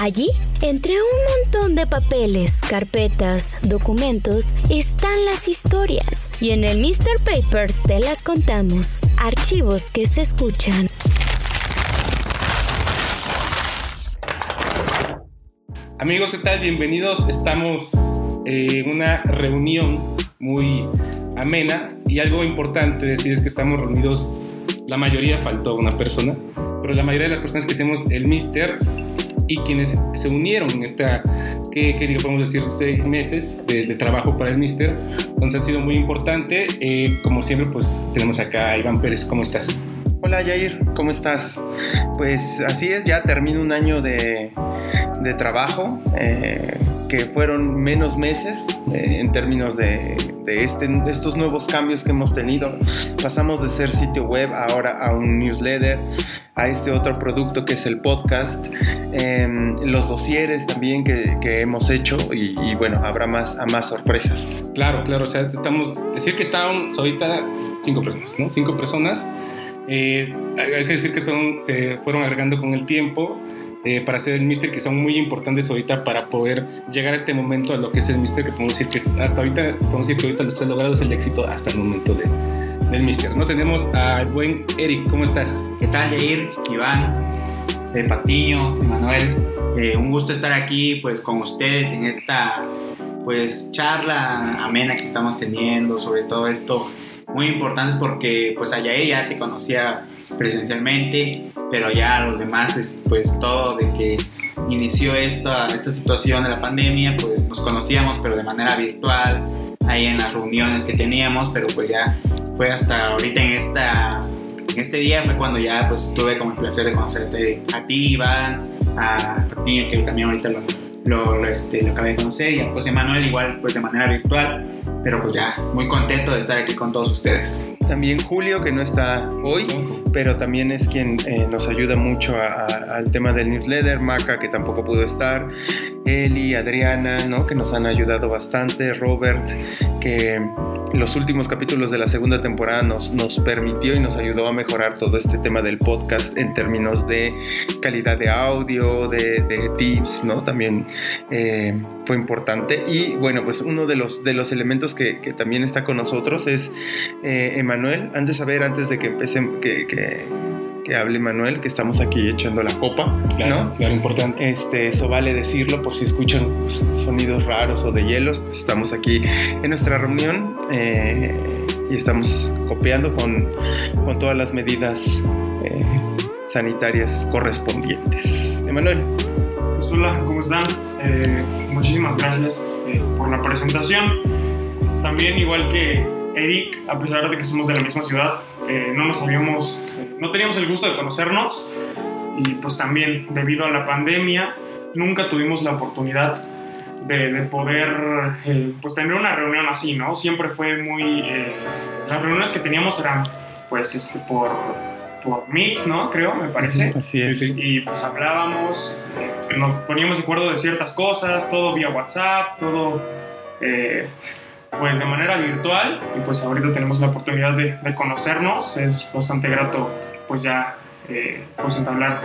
Allí, entre un montón de papeles, carpetas, documentos, están las historias. Y en el Mr. Papers te las contamos. Archivos que se escuchan. Amigos, ¿qué tal? Bienvenidos. Estamos en una reunión muy amena y algo importante decir es que estamos reunidos, la mayoría faltó una persona, pero la mayoría de las personas que hacemos el Mister y quienes se unieron en esta, que, que podemos decir, seis meses de, trabajo para el Mister. Entonces ha sido muy importante. Eh, como siempre, pues tenemos acá a Iván Pérez. ¿Cómo estás? Hola Jair, ¿cómo estás? Pues así es, ya termino un año de, de trabajo, eh, que fueron menos meses eh, en términos de, este, estos nuevos cambios que hemos tenido. Pasamos de ser sitio web ahora a un newsletter, a este otro producto que es el podcast, em, los dosieres también que, hemos hecho y, bueno, habrá más, a más sorpresas. Claro, claro, o sea, estamos, decir que están ahorita cinco personas, ¿no? Cinco personas. Eh, hay que decir que son, se fueron agregando con el tiempo. Eh, para hacer el Mister que son muy importantes ahorita para poder llegar a este momento a lo que es el Mister que podemos decir que hasta ahorita podemos decir que ahorita lo que se ha logrado es el éxito hasta el momento de, del Mister. No tenemos al buen Eric, ¿cómo estás? ¿Qué tal, Jair? Iván, de Patiño, Manuel. Eh, un gusto estar aquí pues con ustedes en esta pues charla amena que estamos teniendo sobre todo esto muy importante porque pues a Jair ya te conocía presencialmente pero ya los demás pues todo de que inició esta, esta situación de la pandemia pues nos conocíamos pero de manera virtual ahí en las reuniones que teníamos pero pues ya fue hasta ahorita en esta en este día fue cuando ya pues tuve como el placer de conocerte a ti Iván a ti que también ahorita lo, lo, este, lo acabé de conocer y a pues Emanuel igual pues de manera virtual pero pues ya muy contento de estar aquí con todos ustedes también Julio que no está hoy pero también es quien eh, nos ayuda mucho al tema del newsletter Maca que tampoco pudo estar Eli, Adriana, ¿no? que nos han ayudado bastante, Robert, que los últimos capítulos de la segunda temporada nos, nos permitió y nos ayudó a mejorar todo este tema del podcast en términos de calidad de audio, de, tips, ¿no? También eh, fue importante. Y bueno, pues uno de los, de los elementos que, también está con nosotros es eh, Emanuel. Antes de saber, antes de que empecemos, que que hable Manuel, que estamos aquí echando la copa, claro, ¿no? Claro, importante. Este, eso vale decirlo por si escuchan sonidos raros o de hielos, pues estamos aquí en nuestra reunión eh, y estamos copiando con, con todas las medidas eh, sanitarias correspondientes. Emanuel. Pues hola, ¿cómo están? Eh, muchísimas gracias por la presentación. También, igual que Eric, a pesar de que somos de la misma ciudad, no nos habíamos no teníamos el gusto de conocernos y pues también debido a la pandemia nunca tuvimos la oportunidad de, poder eh, pues tener una reunión así, ¿no? Siempre fue muy... Eh, las reuniones que teníamos eran pues este, por, por Meets, ¿no? Creo, me parece. Así es. Y pues hablábamos, eh, nos poníamos de acuerdo de ciertas cosas, todo vía WhatsApp, todo pues de manera virtual y pues ahorita tenemos la oportunidad de, de conocernos, es bastante grato pues ya eh, pues entablar,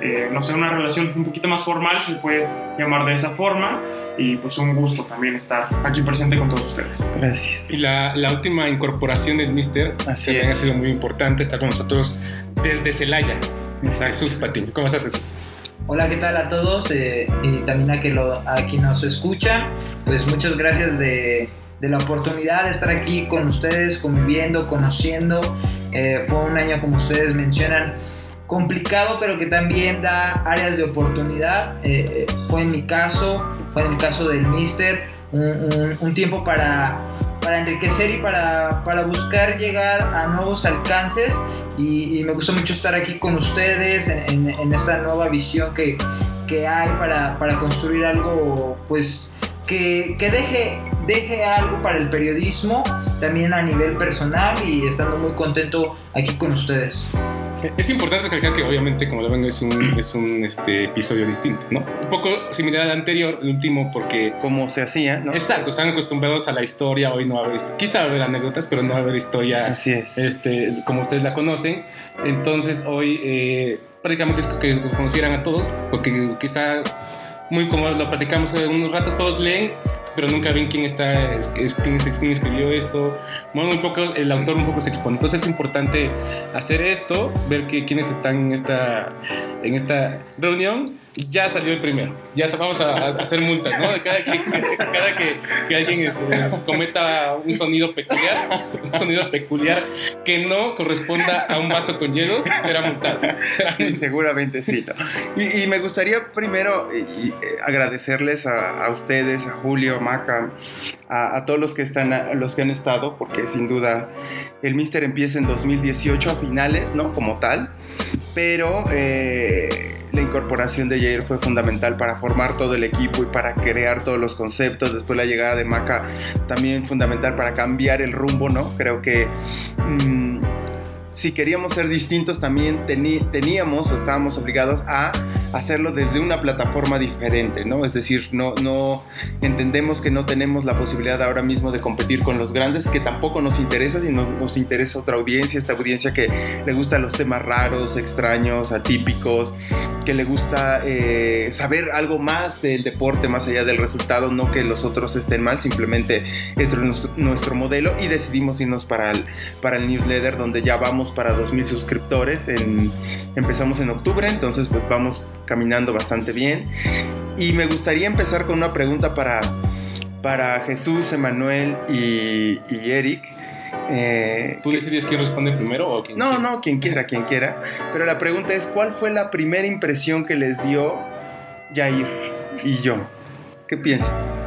eh, no sé, una relación un poquito más formal, se puede llamar de esa forma, y pues un gusto también estar aquí presente con todos ustedes. Gracias. Y la, la última incorporación del Mister también ha sido muy importante, está con nosotros desde Celaya. Jesús Patiño, ¿cómo estás Jesús? Hola, ¿qué tal a todos? Eh, y también a, que lo, a quien nos escucha, pues muchas gracias de, de la oportunidad de estar aquí con ustedes, conviviendo, conociendo eh, fue un año, como ustedes mencionan, complicado, pero que también da áreas de oportunidad. Eh, eh, fue en mi caso, fue en el caso del Mister, un, tiempo para, para, enriquecer y para, para, buscar llegar a nuevos alcances. Y, me gustó mucho estar aquí con ustedes en, en esta nueva visión que, que hay para, para, construir algo, pues, que, que deje, deje algo para el periodismo también a nivel personal y estando muy contento aquí con ustedes. Es importante recalcar que obviamente, como lo ven, es un, es un este, episodio distinto, ¿no? Un poco similar al anterior, el último, porque... Como se hacía, ¿no? Exacto, están acostumbrados a la historia, hoy no va a haber esto. Quizá va a haber anécdotas, pero no va a haber historia Así es. este, como ustedes la conocen. Entonces hoy eh, prácticamente es que nos conocieran a todos, porque quizá muy como lo platicamos hace unos ratos, todos leen, pero nunca ven quién está, es, quién, es- quién escribió esto. Bueno, poco, el autor un poco se expone. Entonces es importante hacer esto, ver que quienes están en esta, en esta reunión. Ya salió el primero. Ya vamos a, a hacer multas, ¿no? De Cada que, cada que, que alguien este, cometa un sonido peculiar, un sonido peculiar que no corresponda a un vaso con hielos, será multado. Será Sí, seguramente sí. ¿no? Y, y me gustaría primero eh, y, eh, agradecerles a, a ustedes, a Julio, Maca, a, a todos los que están, a- los que han estado, porque sin duda el Mister empieza en 2018 a finales, ¿no? Como tal, pero eh, la incorporación de Jair fue fundamental para formar todo el equipo y para crear todos los conceptos. Después la llegada de Maca también fundamental para cambiar el rumbo, ¿no? Creo que mm, si queríamos ser distintos también teníamos o estábamos obligados a hacerlo desde una plataforma diferente, ¿no? Es decir, no, no entendemos que no tenemos la posibilidad ahora mismo de competir con los grandes, que tampoco nos interesa, sino nos interesa otra audiencia, esta audiencia que le gusta los temas raros, extraños, atípicos, que le gusta eh, saber algo más del deporte, más allá del resultado, no que los otros estén mal, simplemente es nuestro, nuestro modelo y decidimos irnos para el, para el newsletter donde ya vamos para 2.000 suscriptores, en, empezamos en octubre, entonces pues vamos caminando bastante bien y me gustaría empezar con una pregunta para, para Jesús, Emanuel y, y Eric. Eh, ¿Tú decides quién responde primero o quién? no, no, quien quiera, quien quiera. Pero la pregunta es, ¿cuál fue la primera impresión que les dio Jair y yo? ¿Qué piensan?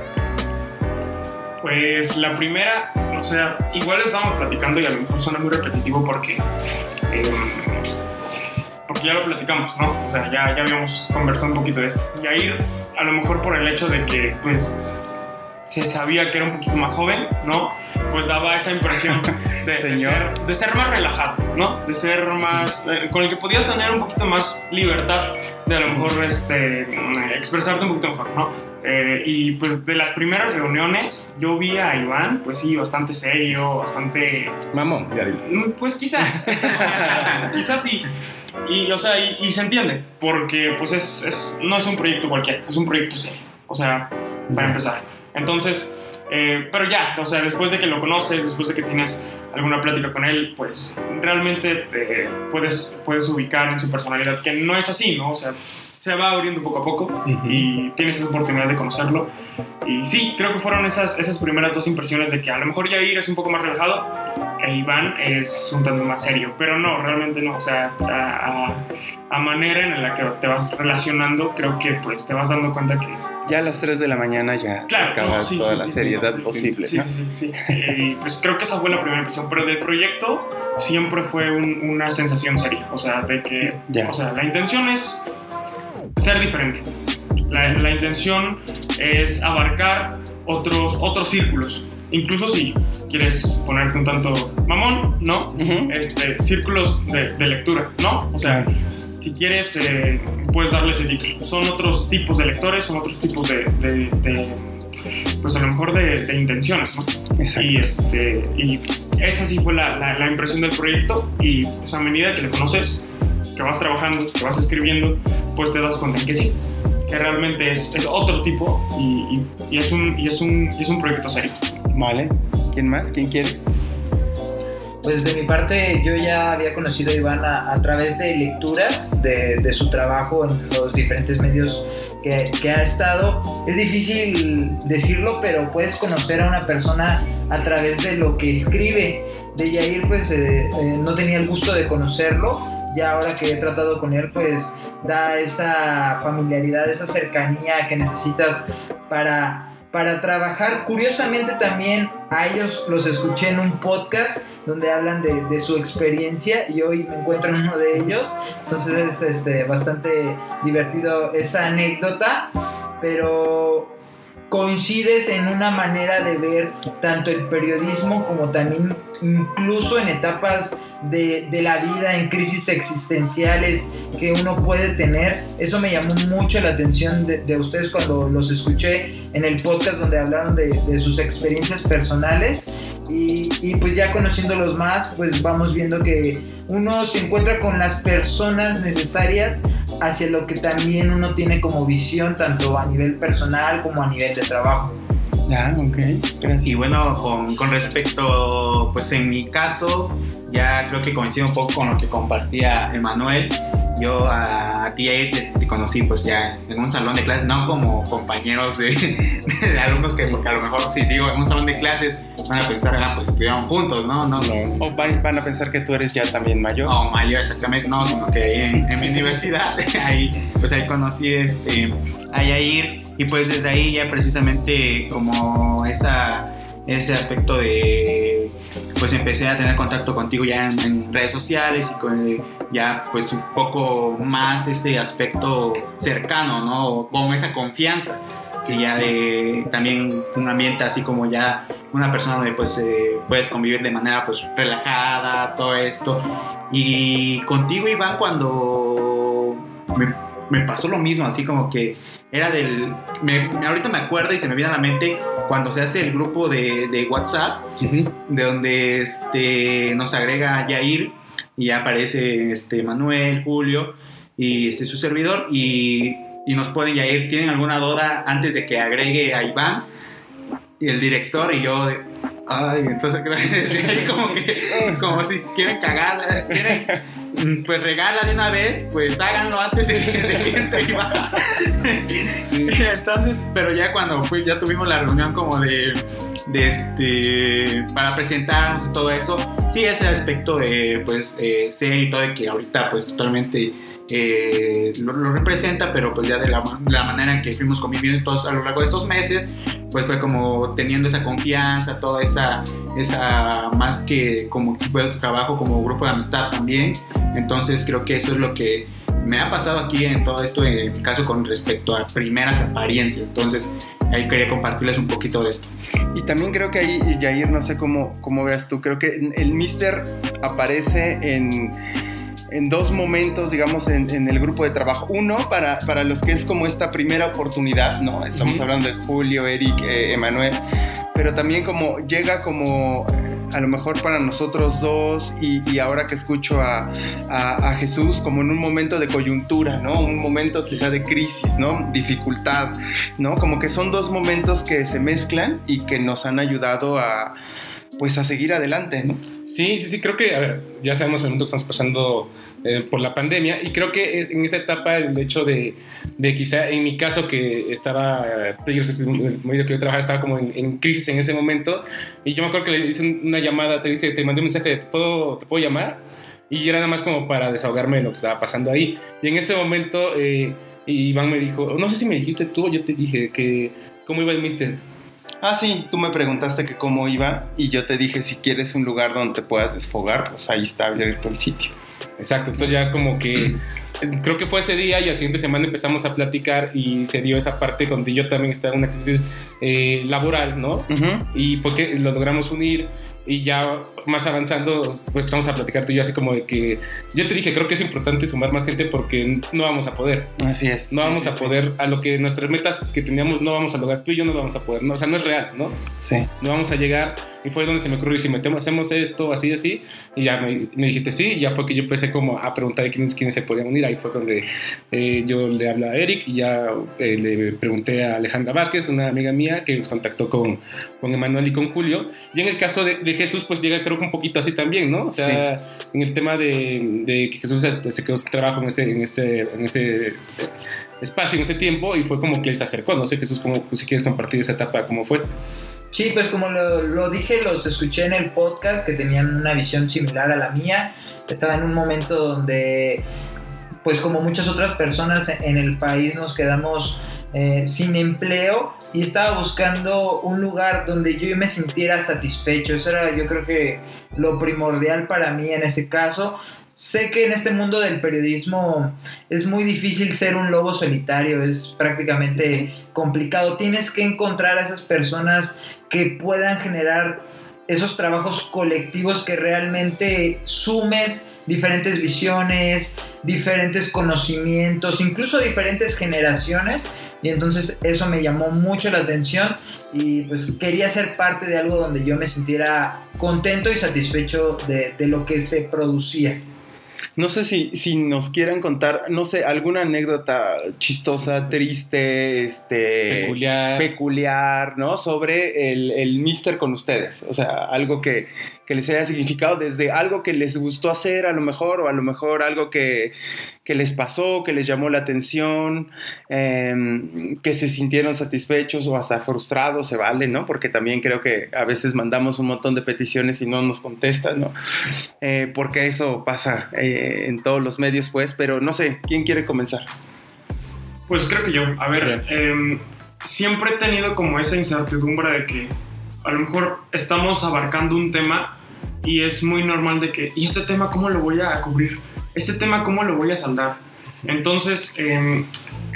Pues la primera, o sea, igual estábamos platicando y a lo mejor suena muy repetitivo porque, eh, porque ya lo platicamos, ¿no? O sea, ya, ya habíamos conversado un poquito de esto. Y ahí, a lo mejor por el hecho de que, pues, se sabía que era un poquito más joven, ¿no? Pues daba esa impresión de, ser, de ser más relajado, ¿no? De ser más, eh, con el que podías tener un poquito más libertad de a lo mejor este, mm, expresarte un poquito mejor, ¿no? Eh, y pues de las primeras reuniones yo vi a Iván, pues sí, bastante serio, bastante... Mamón, ya dile. mm, Pues quizá, quizás sí. Y, o sea, y, y se entiende, porque pues es, es- no es un proyecto cualquiera, es un proyecto serio. O sea, para empezar. Entonces, eh, pero ya, o sea, después de que lo conoces, después de que tienes alguna plática con él, pues realmente te puedes, puedes ubicar en su personalidad que no es así, ¿no? O sea, se va abriendo poco a poco y tienes esa oportunidad de conocerlo. Y sí, creo que fueron esas, esas primeras dos impresiones de que a lo mejor Yair es un poco más relajado e Iván es un tanto más serio, pero no, realmente no. O sea, a, a- a manera en la que te vas relacionando, creo que pues te vas dando cuenta que Ya a las 3 de la mañana ya Claro, acaba no, sí, toda sí, la sí, seriedad sí, posible. Sí, ¿no? sí, sí, sí. Eh, y pues creo que esa fue la primera impresión, pero del proyecto siempre fue un- una sensación seria, o sea, de que, Ya. o sea, la intención es ser diferente. La, la intención es abarcar otros, otros círculos, incluso si quieres ponerte un tanto mamón, ¿no? Ujú. Este, círculos de, de lectura, ¿no? O sea, si quieres, eh, puedes darle ese título. Son otros tipos de lectores, son otros tipos de, de- de, pues a lo mejor de, de intenciones, ¿no? Exacto. Y, este, y esa sí fue la, la- la impresión del proyecto y pues, a medida que le conoces, que vas trabajando, que vas escribiendo, pues te das cuenta en que sí, que realmente es, es otro tipo y, y- y es un, y, es un, y es un proyecto serio. Vale. ¿Quién más? ¿Quién quiere? Pues de mi parte yo ya había conocido a Iván a, a través de lecturas de, de su trabajo en los diferentes medios que, que ha estado. Es difícil decirlo, pero puedes conocer a una persona a través de lo que escribe. De Yair pues eh, eh, no tenía el gusto de conocerlo. Ya ahora que he tratado con él pues da esa familiaridad, esa cercanía que necesitas para para trabajar. Curiosamente también a ellos los escuché en un podcast donde hablan de, de su experiencia y hoy me encuentro en uno de ellos. Entonces es este, bastante divertido esa anécdota. Pero coincides en una manera de ver tanto el periodismo como también incluso en etapas de, la vida, en crisis existenciales que uno puede tener. Eso me llamó mucho la atención de, ustedes cuando los escuché en el podcast donde hablaron de, sus experiencias personales. Y, y, pues ya conociéndolos más, pues vamos viendo que uno se encuentra con las personas necesarias hacia lo que también uno tiene como visión, tanto a nivel personal como a nivel de trabajo. Ah, ok. Gracias. Y bueno, con, con, respecto, pues en mi caso, ya creo que coincido un poco con lo que compartía Emanuel. Yo a, ti, te, te, conocí pues ya en un salón de clases, no como compañeros de, de, alumnos que porque a lo mejor si digo en un salón de clases van a pensar, ah, pues estudiaron juntos, ¿no? no, no. O van, a pensar que tú eres ya también mayor. No, mayor exactamente, no, sino que en, en mi universidad, ahí, pues ahí conocí este, a Yair y pues desde ahí ya precisamente como esa, ese aspecto de pues empecé a tener contacto contigo ya en, redes sociales y con, ya pues un poco más ese aspecto cercano, ¿no? Con esa confianza que ya de también un ambiente así como ya una persona donde pues eh, puedes convivir de manera pues relajada, todo esto. Y contigo Iván cuando me, me pasó lo mismo, así como que era del... Me, ahorita me acuerdo y se me viene a la mente cuando se hace el grupo de, de WhatsApp, de donde este, nos agrega Yair y ya aparece este, Manuel, Julio y este, su servidor y, y nos ponen Yair, ¿tienen alguna duda antes de que agregue a Iván? Y el director y yo, ay, entonces ahí como que, como si quieren cagar, quieren pues regala de una vez, pues háganlo antes de que, entre Entonces, pero ya cuando fui, ya tuvimos la reunión como de, de este, para presentarnos y todo eso, sí, ese aspecto de, pues, eh, ser y todo, de que ahorita, pues, totalmente eh, lo, representa, pero pues ya de la, la, manera en que fuimos conviviendo todos a lo largo de estos meses, pues fue como teniendo esa confianza, toda esa, esa más que como equipo de trabajo, como grupo de amistad también. Entonces creo que eso es lo que me ha pasado aquí en todo esto, en mi caso con respecto a primeras apariencias. Entonces ahí quería compartirles un poquito de esto. Y también creo que ahí, Jair, no sé cómo, cómo veas tú, creo que el Mister aparece en en dos momentos, digamos, en, el grupo de trabajo. Uno, para, para, los que es como esta primera oportunidad, ¿no? Estamos hablando de Julio, Eric, eh, Emanuel, pero también como llega como a lo mejor para nosotros dos y, ahora que escucho a, a, Jesús como en un momento de coyuntura, ¿no? Un momento quizá de crisis, ¿no? Dificultad, ¿no? Como que son dos momentos que se mezclan y que nos han ayudado a pues a seguir adelante, ¿no? Sí, sí, sí, creo que, a ver, ya sabemos el mundo que estamos pasando eh, por la pandemia y creo que en esa etapa el hecho de, de quizá en mi caso que estaba, que el medio que yo trabajaba estaba como en, crisis en ese momento y yo me acuerdo que le hice una llamada, te dice, te mandé un mensaje, ¿te puedo, te puedo llamar? Y era nada más como para desahogarme de lo que estaba pasando ahí. Y en ese momento eh, Iván me dijo, no sé si me dijiste tú o yo te dije que, ¿cómo iba el mister? Ah, sí, tú me preguntaste que cómo iba y yo te dije si quieres un lugar donde te puedas desfogar, pues ahí está abierto el sitio. Exacto, entonces ya como que creo que fue ese día y la siguiente semana empezamos a platicar y se dio esa parte donde yo también estaba en una crisis eh, laboral, ¿no? Y fue que lo logramos unir y ya más avanzando, pues empezamos a platicar tú y yo así como de que yo te dije, creo que es importante sumar más gente porque no vamos a poder. Así es. No vamos a poder, a lo que nuestras metas que teníamos no vamos a lograr, tú y yo no vamos a poder, no, o sea, no es real, ¿no? Sí. No vamos a llegar y fue donde se me ocurrió, y si metemos, hacemos esto, así, así, y ya me, dijiste sí, y ya fue que yo empecé como a preguntar quiénes, quiénes se podían unir, ahí fue donde eh, yo le hablé a Eric y ya eh, le pregunté a Alejandra Vázquez, una amiga mía, que nos contactó con, con Emanuel y con Julio, y en el caso de, de Jesús, pues llega creo que un poquito así también, ¿no? O sea, en el tema de, de, que Jesús se quedó sin trabajo en este, en este, en este espacio, en este tiempo, y fue como que él se acercó, no sé Jesús, como, si quieres compartir esa etapa, ¿cómo fue? Sí, pues como lo, dije, los escuché en el podcast que tenían una visión similar a la mía. Estaba en un momento donde, pues como muchas otras personas en el país, nos quedamos eh, sin empleo y estaba buscando un lugar donde yo me sintiera satisfecho. Eso era yo creo que lo primordial para mí en ese caso. Sé que en este mundo del periodismo es muy difícil ser un lobo solitario, es prácticamente complicado. Tienes que encontrar a esas personas que puedan generar esos trabajos colectivos que realmente sumes diferentes visiones, diferentes conocimientos, incluso diferentes generaciones. Y entonces eso me llamó mucho la atención y pues quería ser parte de algo donde yo me sintiera contento y satisfecho de, de lo que se producía. No sé si, si nos quieran contar, no sé, alguna anécdota chistosa, triste, este, Peculiar. peculiar, ¿no? Sobre el, el Mister con ustedes. O sea, algo que, que les haya significado desde algo que les gustó hacer a lo mejor, o a lo mejor algo que, que les pasó, que les llamó la atención, em, que se sintieron satisfechos o hasta frustrados, se vale, ¿no? Porque también creo que a veces mandamos un montón de peticiones y no nos contestan, ¿no? Eh, porque eso pasa eh, en todos los medios, pues, pero no sé, ¿quién quiere comenzar? Pues creo que yo. A ver, em, siempre he tenido como esa incertidumbre de que a lo mejor estamos abarcando un tema y es muy normal de que, ¿y ese tema cómo lo voy a cubrir? ¿Ese tema cómo lo voy a saldar? Entonces, em,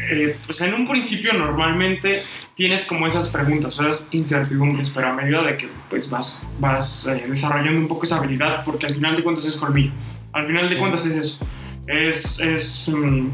eh, pues en un principio normalmente tienes como esas preguntas, esas incertidumbres, pero a medida de que pues vas, vas eh, desarrollando un poco esa habilidad, porque al final de cuentas es colmillo, al final de cuentas es eso, es, es, mm,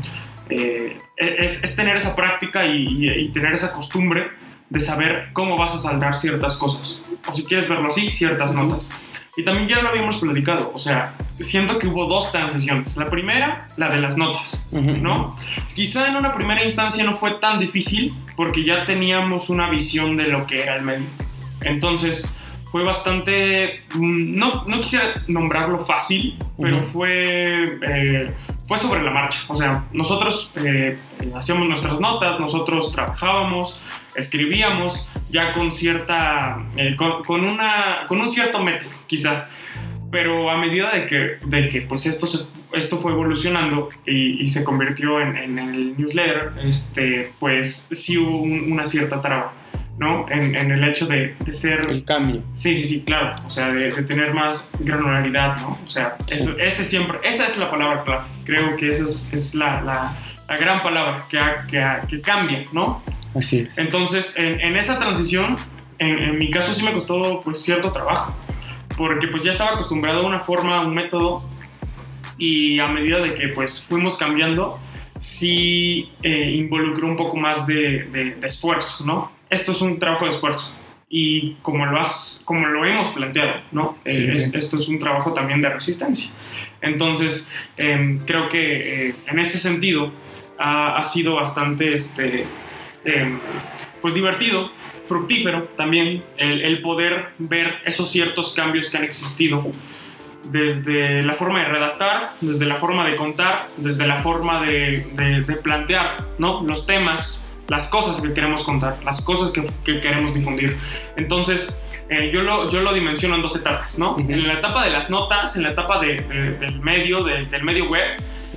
eh, es, es tener esa práctica y, y- y tener esa costumbre de saber cómo vas a saldar ciertas cosas, o si quieres verlo así, ciertas notas. Y también ya lo habíamos platicado, o sea, siento que hubo dos transiciones. La primera, la de las notas, ¿no? Quizá en una primera instancia no fue tan difícil porque ya teníamos una visión de lo que era el medio. Entonces fue bastante, mm, no, no quisiera nombrarlo fácil, pero Ujú. fue, eh, fue sobre la marcha. O sea, nosotros eh, hacíamos nuestras notas, nosotros trabajábamos, escribíamos ya con cierta, eh, con, con una, con un cierto método, quizá pero a medida de que, de que pues esto, se- esto fue evolucionando y, y se convirtió en, en el newsletter, este, pues sí hubo un- una cierta traba, ¿no? En, en el hecho de, de ser... El cambio. Sí, sí, sí, claro, o sea, de, de tener más granularidad, ¿no? O sea, Sí. eso- ese siempre, esa es la palabra clave, creo que esa es, es la, la, la gran palabra que, ha- que, ha- que cambia, ¿no? Así es. Entonces, en, en esa transición, en, en mi caso sí me costó pues cierto trabajo, porque pues ya estaba acostumbrado a una forma, a un método, y a medida de que pues fuimos cambiando, sí eh, involucró un poco más de, de- de esfuerzo, ¿no? Esto es un trabajo de esfuerzo. Y como lo, has, como lo hemos planteado, ¿no? Eh, Sí, es- sí. esto es un trabajo también de resistencia. Entonces, em, creo que eh, en ese sentido ha, ha sido bastante este, em, pues divertido, fructífero también el, el poder ver esos ciertos cambios que han existido desde la forma de redactar, desde la forma de contar, desde la forma de, de- de plantear ¿no? los temas, las cosas que queremos contar, las cosas que, que queremos difundir. Entonces, eh, yo, lo, yo lo dimensiono en dos etapas, ¿no? En la etapa de las notas, en la etapa de- de- del medio, de- del medio web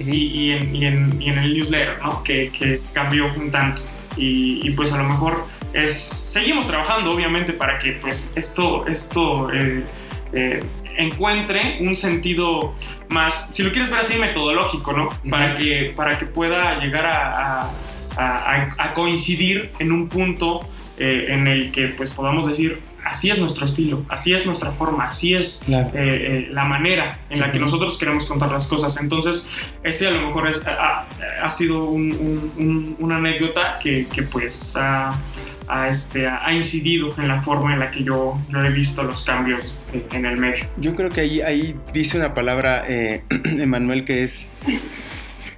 y, y en, y en- y en el newsletter, ¿no? Que, que cambió un tanto. Y, pues a lo mejor es, seguimos trabajando, obviamente, para que pues esto, esto eh, eh, encuentre un sentido más, si lo quieres ver así, metodológico, ¿no? Para que, para que pueda llegar a, a- a- a coincidir en un punto eh, en el que pues podamos decir, así es nuestro estilo, así es nuestra forma, así es Claro. eh, eh, la manera en la que nosotros queremos contar las cosas. Entonces, ese a lo mejor es, ha, ha sido un- un- un- una anécdota que, que, pues ha, ha, este, ha incidido en la forma en la que yo, yo he visto los cambios eh, en el medio. Yo creo que ahí, ahí dice una palabra, eh, Emanuel, que es,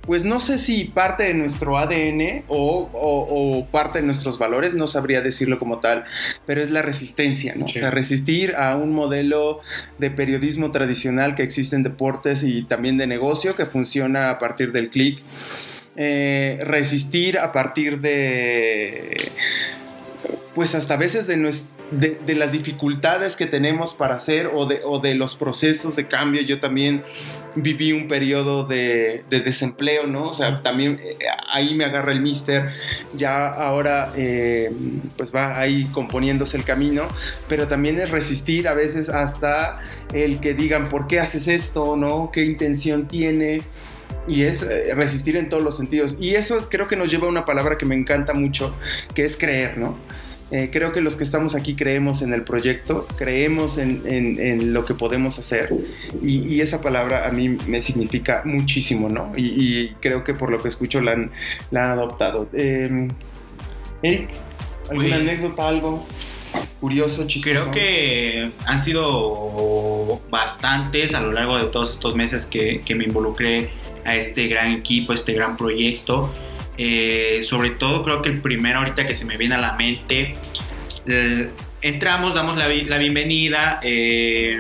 pues no sé si parte de nuestro ADN o, o- o parte de nuestros valores, no sabría decirlo como tal, pero es la resistencia, ¿no? Sí. O sea, resistir a un modelo de periodismo tradicional que existe en deportes y también de negocio que funciona a partir del clic. Eh, resistir a partir de pues hasta a veces de nuestro de, las dificultades que tenemos para hacer o de, o de, los procesos de cambio. Yo también viví un periodo de, de desempleo, ¿no? O sea, también eh, ahí me agarra el mister, ya ahora eh, pues va ahí componiéndose el camino, pero también es resistir a veces hasta el que digan, ¿por qué haces esto? ¿No? ¿Qué intención tiene? y es eh, resistir en todos los sentidos. Y eso creo que nos lleva a una palabra que me encanta mucho, que es creer, ¿no? Eh, creo que los que estamos aquí creemos en el proyecto, creemos en, en, lo que podemos hacer y, esa palabra a mí me significa muchísimo, ¿no? Y, creo que por lo que escucho la han, la han adoptado. Eh, Eric, ¿alguna pues, anécdota, algo? curioso, chistoso? Creo que han sido bastantes a lo largo de todos estos meses que, que me involucré a este gran equipo, este gran proyecto. Eh, sobre todo creo que el primero ahorita que se me viene a la mente, entramos, damos la, bienvenida, eh,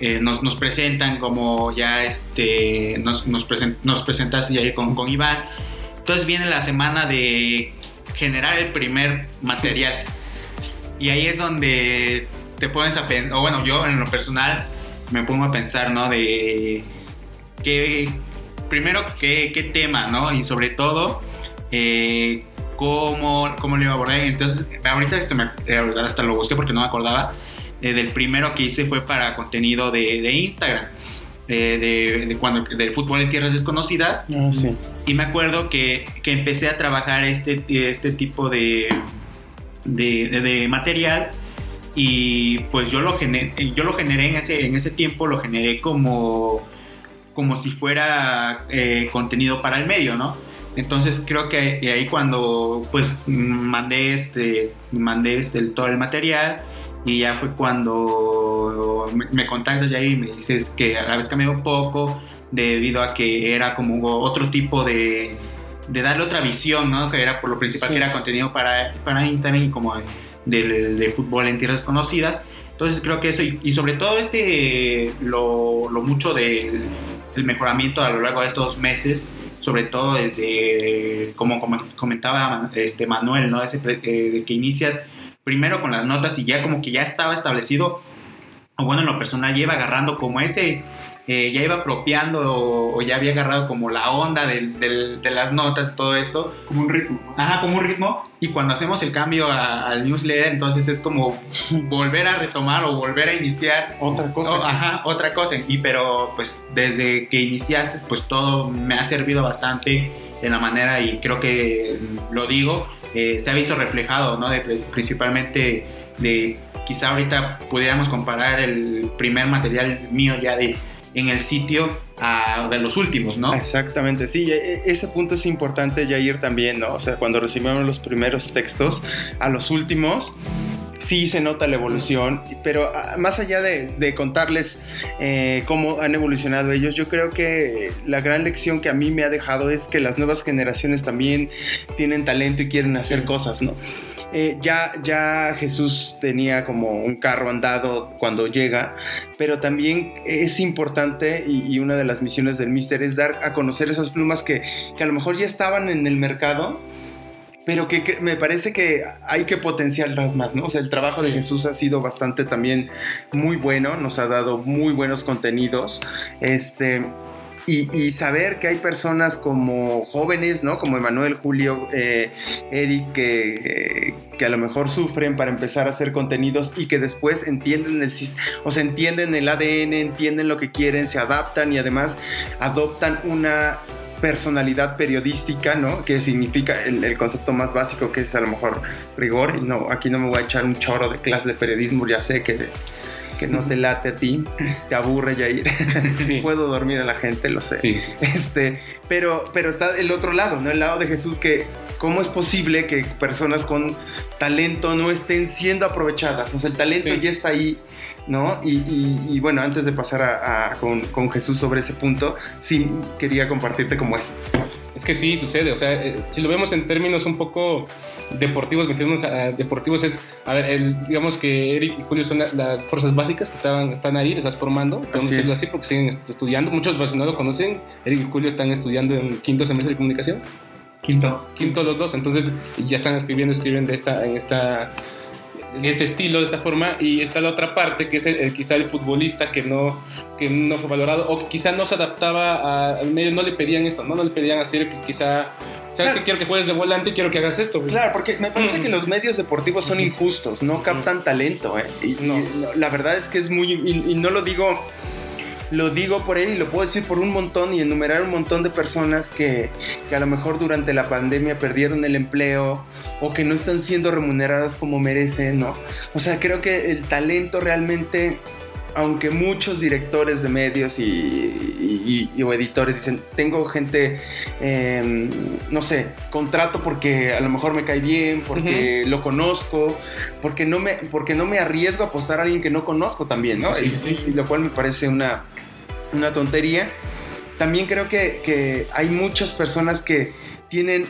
eh, nos, presentan como ya este, nos, nos, nos presentas ya con, con Iván. Entonces viene la semana de generar el primer material. Y ahí es donde te pones a pensar, o bueno, yo en lo personal me pongo a pensar, ¿no? De qué, primero, ¿qué, qué tema, ¿no? Y sobre todo, eh, cómo, cómo lo iba a abordar. Entonces, ahorita eh, hasta lo busqué porque no me acordaba. Eh, del primero que hice fue para contenido de, de Instagram. De, de, cuando del fútbol en tierras desconocidas ah, sí. y me acuerdo que, que, empecé a trabajar este, este tipo de, de, material y pues yo lo generé, yo lo generé en ese, en ese tiempo lo generé como como si fuera eh, contenido para el medio, ¿no? Entonces creo que ahí cuando pues mandé este, mandé este, todo el material y ya fue cuando me, contactas ya y me dices que habías cambiado un poco debido a que era como otro tipo de, de darle otra visión, ¿no? Que era por lo principal que era contenido para, para Instagram y como de, de, fútbol en tierras conocidas. Entonces creo que eso y, sobre todo este lo, lo mucho del el mejoramiento a lo largo de estos meses, sobre todo desde, como, comentaba este Manuel, ¿no? Eh, de que inicias primero con las notas y ya como que ya estaba establecido, o bueno, en lo personal lleva agarrando como ese eh, ya iba apropiando o, ya había agarrado como la onda de, las notas todo eso. Como un ritmo. Ajá, como un ritmo. Y cuando hacemos el cambio al newsletter, entonces es como volver a retomar o volver a iniciar. Otra cosa. ajá, otra cosa. Y pero pues desde que iniciaste, pues todo me ha servido bastante de la manera y creo que lo digo, eh, se ha visto reflejado, ¿no? principalmente de quizá ahorita pudiéramos comparar el primer material mío ya de en el sitio de los últimos, ¿no? Exactamente, sí, e, e, ese punto es importante, ya ir también, ¿no? O sea, cuando recibimos los primeros textos a los últimos, sí se nota la evolución, pero ah, más allá de, contarles eh, cómo han evolucionado ellos, yo creo que la gran lección que a mí me ha dejado es que las nuevas generaciones también tienen talento y quieren hacer cosas, ¿no? Eh, ya, ya Jesús tenía como un carro andado cuando llega, pero también es importante y, una de las misiones del Mister es dar a conocer esas plumas que, que a lo mejor ya estaban en el mercado, pero que, me parece que hay que potenciarlas más, ¿no? O sea, el trabajo de Jesús ha sido bastante también muy bueno, nos ha dado muy buenos contenidos. Este, y, saber que hay personas como jóvenes, ¿no? Como Emanuel, Julio, eh, Eric, que, que, a lo mejor sufren para empezar a hacer contenidos y que después entienden el, o sea, entienden el ADN, entienden lo que quieren, se adaptan y además adoptan una personalidad periodística, ¿no? Que significa el, concepto más básico que es a lo mejor rigor. Y no, aquí no me voy a echar un chorro de clase de periodismo, ya sé que que no te late a ti, te aburre ya ir. Puedo dormir a la gente, lo sé. Este, pero, pero está el otro lado, ¿no? El lado de Jesús que cómo es posible que personas con talento no estén siendo aprovechadas. O sea, el talento ya está ahí, ¿no? Y, bueno, antes de pasar a, con, con, Jesús sobre ese punto, sí quería compartirte como eso. Es que sí, sucede. O sea, eh, si lo vemos en términos un poco deportivos, metiéndonos a deportivos, es, a ver, el, digamos que Eric y Julio son las fuerzas básicas que estaban, están ahí, estás formando, podemos decirlo así, porque siguen estudiando. Muchos pues, no lo conocen. Eric y Julio están estudiando en quinto semestre de comunicación. Quinto. Quinto los dos, entonces ya están escribiendo, escriben de esta, en esta este estilo, de esta forma, y está la otra parte, que es el, el- quizá el futbolista que no, que no fue valorado, o que quizá no se adaptaba a- al medio, no le pedían eso, ¿no? No le pedían hacer que quizá, ¿sabes Claro. que Quiero que juegues de volante y quiero que hagas esto, güey. Claro, porque me parece Mm. que los medios deportivos son injustos, no captan talento, ¿eh? Y, No. y la verdad es que es muy... Y, y no lo digo... Lo digo por él y lo puedo decir por un montón y enumerar un montón de personas que, que a lo mejor durante la pandemia perdieron el empleo o que no están siendo remuneradas como merecen, ¿no? O sea, creo que el talento realmente, aunque muchos directores de medios y, y- y- o editores dicen, tengo gente, eh, no sé, contrato porque a lo mejor me cae bien, porque lo conozco, porque no, me, porque no me arriesgo a apostar a alguien que no conozco también, ¿no? Sí, sí, lo cual me parece una, una tontería. También creo que, que hay muchas personas que tienen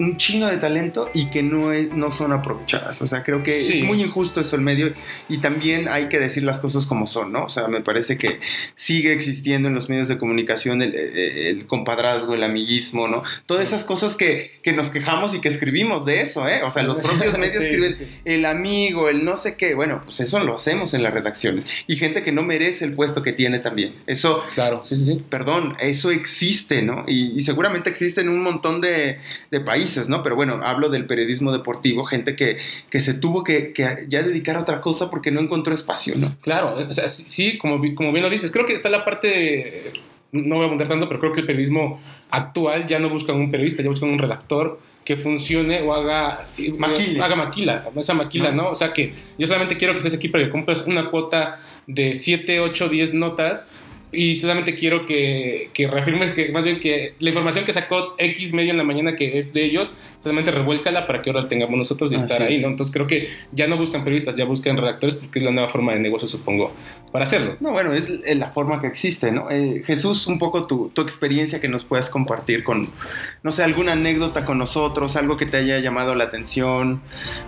un chingo de talento y que no, es- no son aprovechadas. O sea, creo que Sí. es muy injusto eso el medio y también hay que decir las cosas como son, ¿no? O sea, me parece que sigue existiendo en los medios de comunicación el, compadrazgo, el amiguismo, ¿no? Todas esas cosas que, que nos quejamos y que escribimos de eso, ¿eh? O sea, los propios medios Sí, escriben sí. el amigo, el no sé qué. Bueno, pues eso lo hacemos en las redacciones. Y gente que no merece el puesto que tiene también. Eso Claro, sí, sí, sí. perdón, eso existe, ¿no? Y, y seguramente existe en un montón de, de países, ¿no? Pero bueno, hablo del periodismo deportivo, gente que, que se tuvo que, que ya dedicar a otra cosa porque no encontró espacio, ¿no? Claro, o sea, sí, como, bien lo dices, creo que está la parte, no voy a abundar tanto, pero creo que el periodismo actual ya no buscan un periodista, ya buscan un redactor que funcione o haga Maquile. haga maquila, esa maquila, ¿no? O sea que yo solamente quiero que estés aquí para que compres una cuota de 7, 8, 10 notas y solamente quiero que, que reafirmes que más bien que la información que sacó X medio en la mañana que es de ellos, solamente revuélcala para que ahora tengamos nosotros y Así estar ahí. ¿no? Entonces creo que ya no buscan periodistas, ya buscan redactores porque es la nueva forma de negocio, supongo, para hacerlo. No, bueno, es la forma que existe, ¿no? Eh, Jesús, un poco tu, tu experiencia que nos puedas compartir con, no sé, alguna anécdota con nosotros, algo que te haya llamado la atención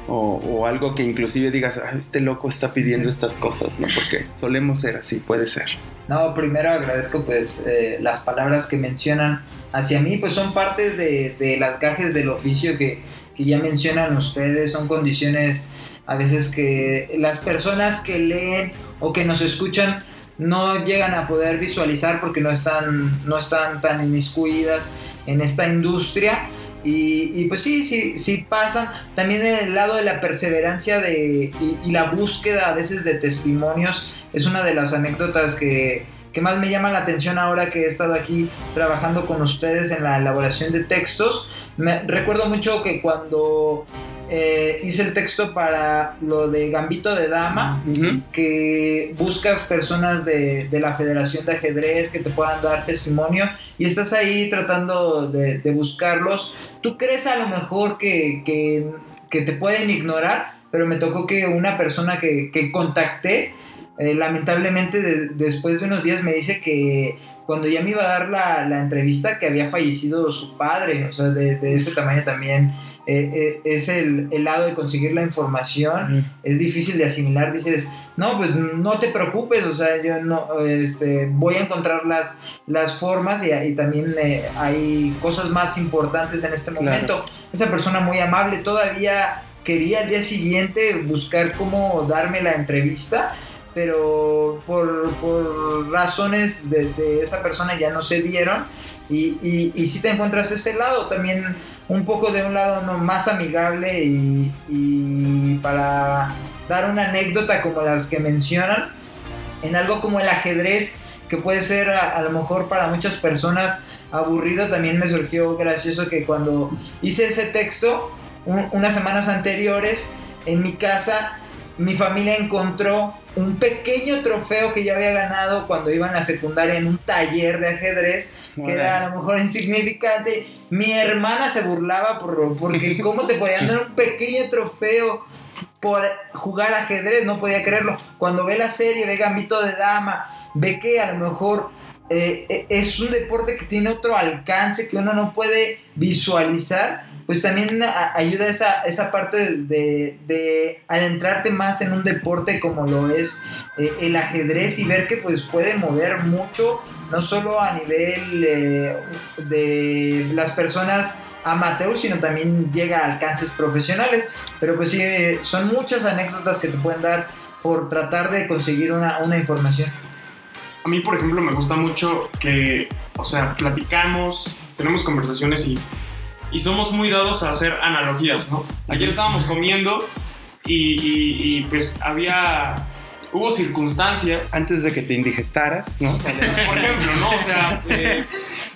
o, o algo que inclusive digas, "Ah, este loco está pidiendo estas cosas, ¿no? Porque solemos ser así, puede ser. No, primero agradezco pues eh, las palabras que mencionan hacia mí, pues son partes de, de las gajes del oficio que, que ya mencionan ustedes, son condiciones a veces que las personas que leen o que nos escuchan no llegan a poder visualizar porque no están, no están tan inmiscuidas en esta industria. Y, y, pues sí, sí, sí pasan. También el lado de la perseverancia de, y, y la búsqueda a veces de testimonios es una de las anécdotas que, que más me llama la atención ahora que he estado aquí trabajando con ustedes en la elaboración de textos. Me, recuerdo mucho que cuando eh, hice el texto para lo de Gambito de Dama, que buscas personas de, de, la Federación de Ajedrez que te puedan dar testimonio y estás ahí tratando de, de buscarlos. Tú crees a lo mejor que, que, que, te pueden ignorar, pero me tocó que una persona que, que contacté, eh, lamentablemente de, después de unos días me dice que cuando ya me iba a dar la, la entrevista que había fallecido su padre, o sea, de, de ese tamaño también eh, eh, es el, el, lado de conseguir la información, mm. es difícil de asimilar, dices, no, pues no te preocupes, o sea, yo no, este, voy a encontrar las, las formas y, y también eh, hay cosas más importantes en este momento. Claro. Esa persona muy amable todavía quería al día siguiente buscar cómo darme la entrevista, pero por, por razones de, de, esa persona ya no se dieron. Y, y, y si te encuentras ese lado también un poco de un lado no, más amigable y, y, para dar una anécdota como las que mencionan, en algo como el ajedrez, que puede ser a, a, lo mejor para muchas personas aburrido, también me surgió gracioso que cuando hice ese texto, un, unas semanas anteriores, en mi casa, mi familia encontró un pequeño trofeo que yo había ganado cuando iba a la secundaria en un taller de ajedrez, que era a lo mejor insignificante. Mi hermana se burlaba por, porque cómo te podían dar un pequeño trofeo por jugar ajedrez, no podía creerlo. Cuando ve la serie, ve Gambito de Dama, ve que a lo mejor eh, eh, es un deporte que tiene otro alcance que uno no puede visualizar, pues también ayuda esa, esa parte de, de, adentrarte más en un deporte como lo es eh, el ajedrez y ver que pues puede mover mucho, no solo a nivel de las personas amateurs, sino también llega a alcances profesionales. Pero pues sí, son muchas anécdotas que te pueden dar por tratar de conseguir una, una información. A mí, por ejemplo, me gusta mucho que, o sea, platicamos, tenemos conversaciones y, y somos muy dados a hacer analogías, ¿no? Ayer estábamos comiendo y, y, pues había hubo circunstancias. Antes de que te indigestaras, ¿no? Por ejemplo, ¿no? O sea, eh,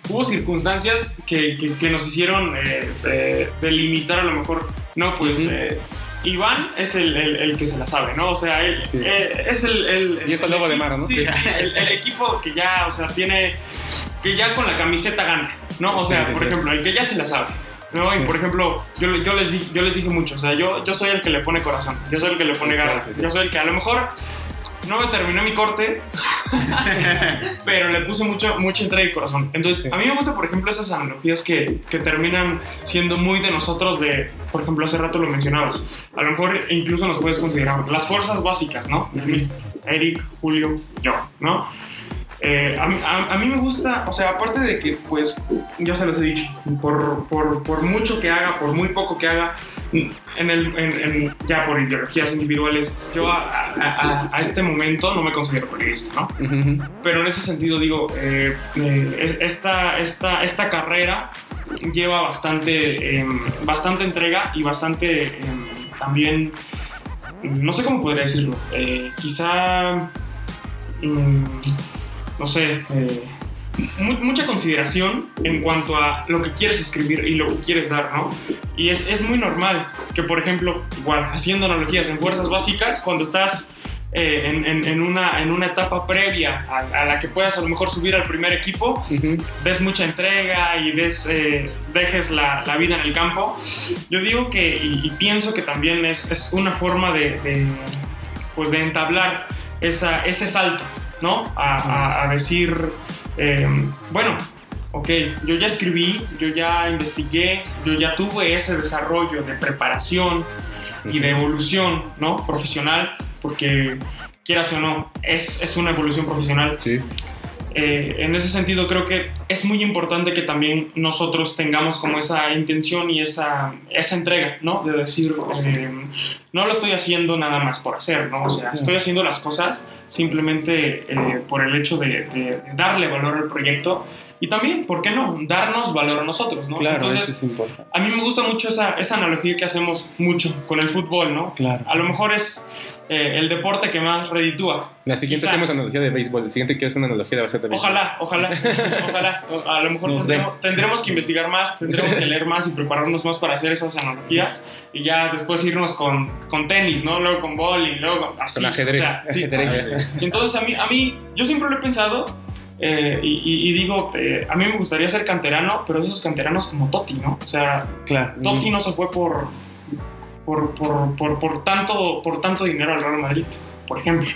hubo circunstancias que, que, nos hicieron eh, eh, delimitar a lo mejor, no, pues. Iván es el, el, que se la sabe, ¿no? O sea, él, eh, es el... el, el, lobo de mar, ¿no? Sí, el, equipo que ya, o sea, tiene... Que ya con la camiseta gana, ¿no? O sea, por ejemplo, el que ya se la sabe. ¿no? Y por ejemplo, yo, yo, les di, yo les dije mucho, o sea, yo, yo soy el que le pone corazón, yo soy el que le pone ganas, yo soy el que a lo mejor no me terminó mi corte, pero le puse mucho, mucha entrega y corazón. Entonces, a mí me gusta, por ejemplo, esas analogías que, que, terminan siendo muy de nosotros, de, por ejemplo, hace rato lo mencionabas. A lo mejor incluso nos puedes considerar las fuerzas básicas, ¿no? Eric, Julio, yo, ¿no? Eh, a, mí me gusta, o sea, aparte de que, pues, ya se los he dicho, por, por, por mucho que haga, por muy poco que haga, en el, en, ya por ideologías individuales, yo a, a, este momento no me considero periodista, ¿no? Pero en ese sentido digo, eh, eh, esta, esta, esta carrera lleva bastante, em, bastante entrega y bastante em, también, no sé cómo podría decirlo, quizá... Mm, no sé, eh, mucha consideración en cuanto a lo que quieres escribir y lo que quieres dar, ¿no? Y es, es muy normal que, por ejemplo, igual, haciendo analogías en fuerzas básicas, cuando estás eh, en, en, una, en una etapa previa a, la que puedas a lo mejor subir al primer equipo, des mucha entrega y des, eh, dejes la, la, vida en el campo. Yo digo que, y, pienso que también es, es una forma de, de, pues de entablar esa, ese salto, ¿no? A, decir, eh, bueno, ok, yo ya escribí, yo ya investigué, yo ya tuve ese desarrollo de preparación y de evolución, ¿no? Profesional, porque quieras o no, es, es una evolución profesional. Sí. Eh, en ese sentido creo que es muy importante que también nosotros tengamos como esa intención y esa, esa entrega, ¿no? De decir, eh, no lo estoy haciendo nada más por hacer, ¿no? O sea, estoy haciendo las cosas simplemente eh, por el hecho de, darle valor al proyecto y también, ¿por qué no? Darnos valor a nosotros, ¿no? Claro, Entonces, eso es importante. A mí me gusta mucho esa, esa analogía que hacemos mucho con el fútbol, ¿no? Claro. A lo mejor es eh, el deporte que más reditúa. La siguiente hacemos analogía de béisbol, el siguiente quiero hacer una analogía de béisbol. Ojalá, ojalá, ojalá. A lo mejor tendremos, que investigar más, tendremos que leer más y prepararnos más para hacer esas analogías y ya después irnos con, con tenis, ¿no? Luego con bowling, luego así. Con ajedrez. O sea, sí, ajedrez. Y entonces a mí, a mí, yo siempre lo he pensado eh, y, digo, eh, a mí me gustaría ser canterano, pero esos canteranos como Totti, ¿no? O sea, claro. Totti no se fue por por, por, por, por, tanto, por tanto dinero al Real Madrid, por ejemplo.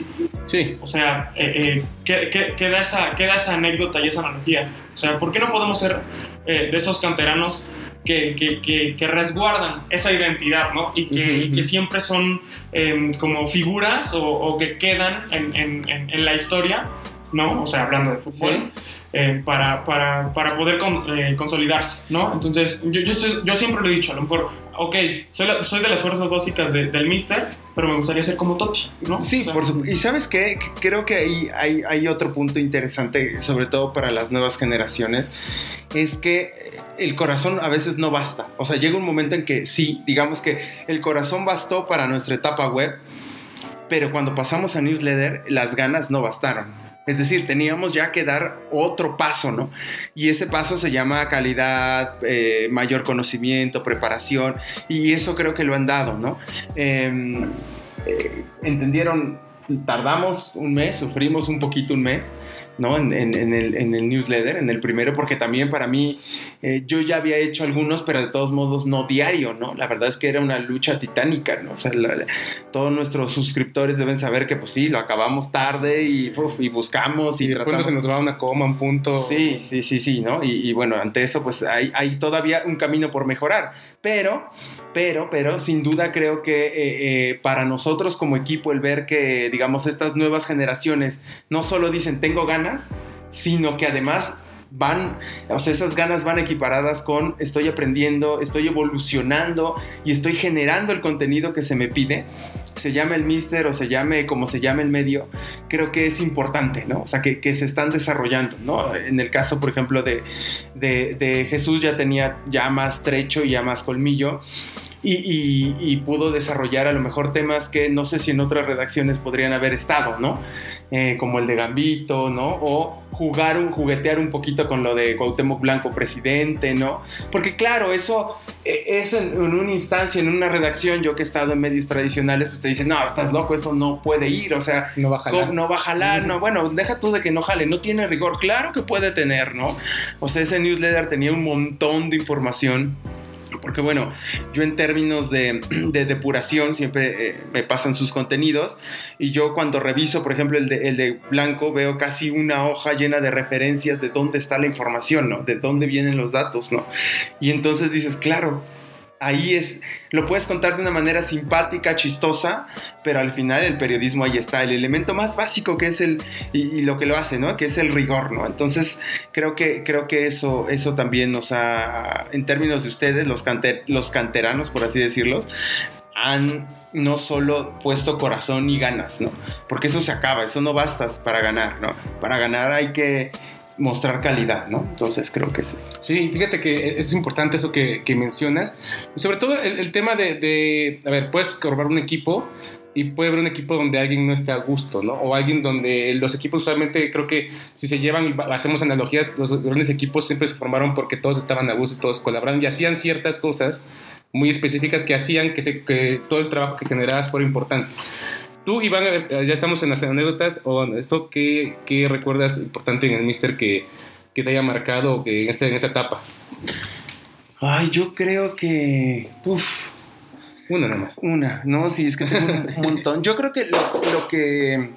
Sí. O sea, eh, eh, queda, esa, queda esa anécdota y esa analogía. O sea, ¿por qué no podemos ser eh, de esos canteranos que, que, que, resguardan esa identidad, ¿no? Y que, que siempre son em, como figuras o, o, que quedan en, en, en, la historia, ¿no? O sea, hablando de fútbol. Para, para, para, poder consolidarse, ¿no? Entonces, yo, yo, yo, siempre lo he dicho, a lo mejor ok, soy, de las fuerzas básicas del Mister, pero me gustaría ser como Totti, ¿no? Sí, por supuesto. Y sabes qué, creo que ahí hay, hay, otro punto interesante, sobre todo para las nuevas generaciones, es que el corazón a veces no basta. O sea, llega un momento en que sí, digamos que el corazón bastó para nuestra etapa web, pero cuando pasamos a newsletter, las ganas no bastaron. Es decir, teníamos ya que dar otro paso, ¿no? Y ese paso se llama calidad, eh, mayor conocimiento, preparación, y eso creo que lo han dado, ¿no? Em, eh, entendieron, tardamos un mes, sufrimos un poquito un mes, ¿no? En, en- en el, en el newsletter, en el primero, porque también para mí, eh, yo ya había hecho algunos, pero de todos modos no diario, ¿no? La verdad es que era una lucha titánica, ¿no? O sea, la- la- todos nuestros suscriptores deben saber que, pues sí, lo acabamos tarde y, uf, y buscamos y, Y de pronto tratamos... se nos va una coma, un punto. Sí, sí, sí, sí, ¿no? Y, y bueno, ante eso, pues hay, hay todavía un camino por mejorar. Pero, pero, pero, sin duda creo que eh, eh, para nosotros como equipo el ver que, digamos, estas nuevas generaciones no solo dicen tengo ganas, sino que además van, o sea, esas ganas van equiparadas con estoy aprendiendo, estoy evolucionando y estoy generando el contenido que se me pide, se llame el mister o se llame como se llame el medio, creo que es importante, ¿no? O sea, que, se están desarrollando, ¿no? En el caso, por ejemplo, de, de, de Jesús ya tenía ya más trecho y ya más colmillo. Y, y- y pudo desarrollar a lo mejor temas que no sé si en otras redacciones podrían haber estado, ¿no? Eh, como el de Gambito, ¿no? O jugar, un, juguetear un poquito con lo de Cuauhtémoc Blanco presidente, ¿no? Porque claro, eso, eh, eso en, en una instancia, en una redacción, yo que he estado en medios tradicionales, pues te dicen, no, estás loco, eso no puede ir, o sea, No va a jalar. ¿Cómo No va a jalar, no, bueno, deja tú de que no jale, no tiene rigor, claro que puede tener, ¿no? O sea, ese newsletter tenía un montón de información. Porque bueno, yo en términos de, de depuración siempre eh, me pasan sus contenidos y yo cuando reviso, por ejemplo, el de, el de Blanco, veo casi una hoja llena de referencias de dónde está la información, ¿no? De dónde vienen los datos, ¿no? Y entonces dices, claro, ahí es, lo puedes contar de una manera simpática, chistosa, pero al final el periodismo ahí está, el elemento más básico que es el, y, lo que lo hace, ¿no? Que es el rigor, ¿no? Entonces creo que, creo que eso, eso también nos ha, en términos de ustedes, los, los canteranos, por así decirlos, han no solo puesto corazón y ganas, ¿no? Porque eso se acaba, eso no basta para ganar, ¿no? Para ganar hay que mostrar calidad, ¿no? Entonces creo que sí. Sí, fíjate que es importante eso que, que mencionas. Sobre todo el, el tema de, de, a ver, puedes corroborar un equipo y puede haber un equipo donde alguien no esté a gusto, ¿no? O alguien donde los equipos usualmente creo que si se llevan hacemos analogías, los grandes equipos siempre se formaron porque todos estaban a gusto y todos colaboraban y hacían ciertas cosas muy específicas que hacían que, se, que todo el trabajo que generabas fuera importante. Tú, Iván, ver, ya estamos en las anécdotas, o esto, ¿qué, qué recuerdas importante en el Mister que, que te haya marcado que en, esta, en esta etapa? Ay, yo creo que... Uf, Una nada más. una, no, sí, es que tengo un montón. Yo creo que lo, lo que...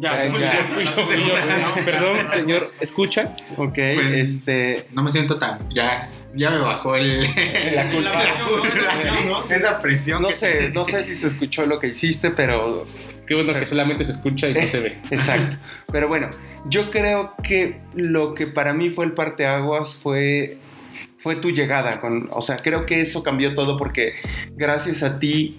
Ya, pues, ya. señor, segunda, ¿no? perdón, señor, ¿escucha? Ok, Pues- este... No me siento tan. Ya, ya me bajó el. La culpa. La presión, ¿no? Esa presión, ¿no? Esa presión. No que- sé, no sé si se escuchó lo que hiciste, pero Qué bueno que solamente se escucha y no se ve. Exacto. Pero bueno, yo creo que lo que para mí fue el parteaguas fue, fue tu llegada. Con, o sea, creo que eso cambió todo porque gracias a ti,